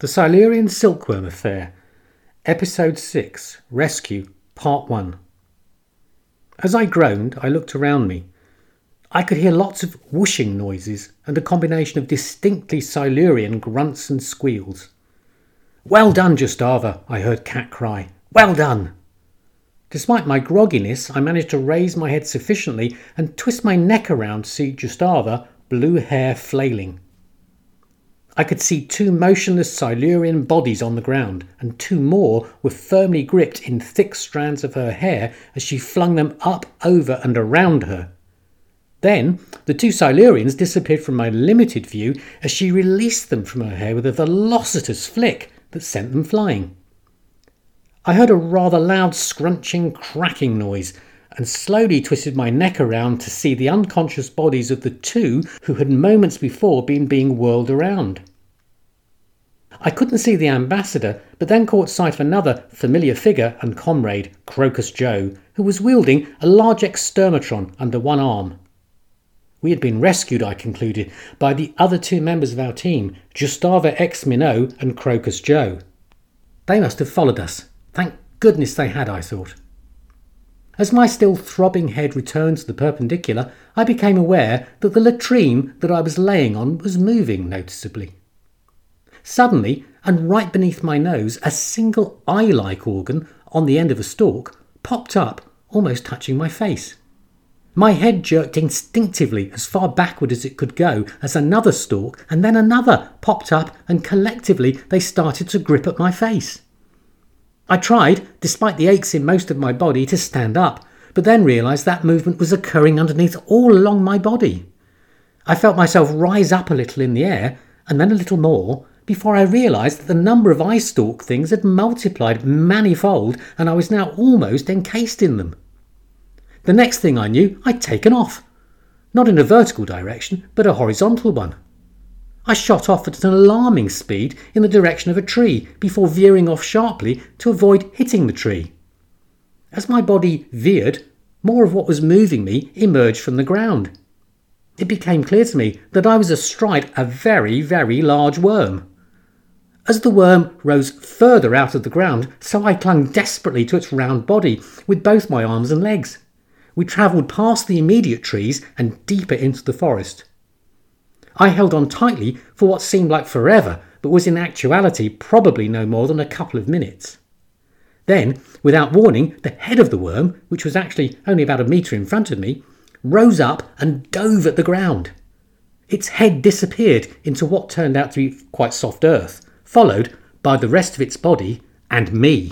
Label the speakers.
Speaker 1: The Silurian Silkworm Affair, Episode 6 Rescue, Part 1. As I groaned, I looked around me. I could hear lots of whooshing noises and a combination of distinctly Silurian grunts and squeals. Well done, Justava, I heard Cat cry. Well done! Despite my grogginess, I managed to raise my head sufficiently and twist my neck around to see Justava, blue hair flailing. I could see two motionless Silurian bodies on the ground, and two more were firmly gripped in thick strands of her hair as she flung them up, over, and around her. Then the two Silurians disappeared from my limited view as she released them from her hair with a velocitous flick that sent them flying. I heard a rather loud scrunching, cracking noise and slowly twisted my neck around to see the unconscious bodies of the two who had moments before been being whirled around. I couldn't see the ambassador, but then caught sight of another familiar figure and comrade, Crocus Joe, who was wielding a large extermatron under one arm. We had been rescued, I concluded, by the other two members of our team, Justava X Minot and Crocus Joe. They must have followed us. Thank goodness they had, I thought. As my still throbbing head returned to the perpendicular, I became aware that the latrine that I was laying on was moving noticeably. Suddenly, and right beneath my nose, a single eye like organ on the end of a stalk popped up, almost touching my face. My head jerked instinctively as far backward as it could go as another stalk and then another popped up, and collectively they started to grip at my face. I tried, despite the aches in most of my body, to stand up, but then realised that movement was occurring underneath all along my body. I felt myself rise up a little in the air, and then a little more, before I realised that the number of eye stalk things had multiplied manifold, and I was now almost encased in them. The next thing I knew, I'd taken off. Not in a vertical direction, but a horizontal one. I shot off at an alarming speed in the direction of a tree before veering off sharply to avoid hitting the tree. As my body veered, more of what was moving me emerged from the ground. It became clear to me that I was astride a very, very large worm. As the worm rose further out of the ground, so I clung desperately to its round body with both my arms and legs. We travelled past the immediate trees and deeper into the forest. I held on tightly for what seemed like forever, but was in actuality probably no more than a couple of minutes. Then, without warning, the head of the worm, which was actually only about a metre in front of me, rose up and dove at the ground. Its head disappeared into what turned out to be quite soft earth, followed by the rest of its body and me.